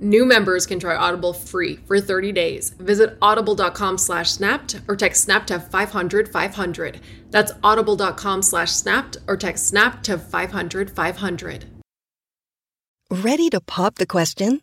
New members can try Audible free for 30 days. Visit audible.com slash snapped or text snap to 500 500. That's audible.com slash snapped or text snap to 500 500. Ready to pop the question?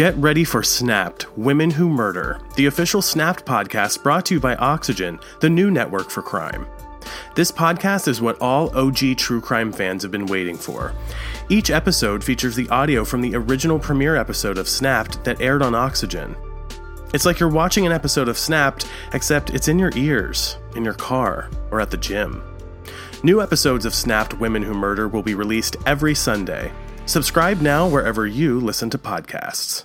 Get ready for Snapped Women Who Murder, the official Snapped podcast brought to you by Oxygen, the new network for crime. This podcast is what all OG true crime fans have been waiting for. Each episode features the audio from the original premiere episode of Snapped that aired on Oxygen. It's like you're watching an episode of Snapped, except it's in your ears, in your car, or at the gym. New episodes of Snapped Women Who Murder will be released every Sunday. Subscribe now wherever you listen to podcasts.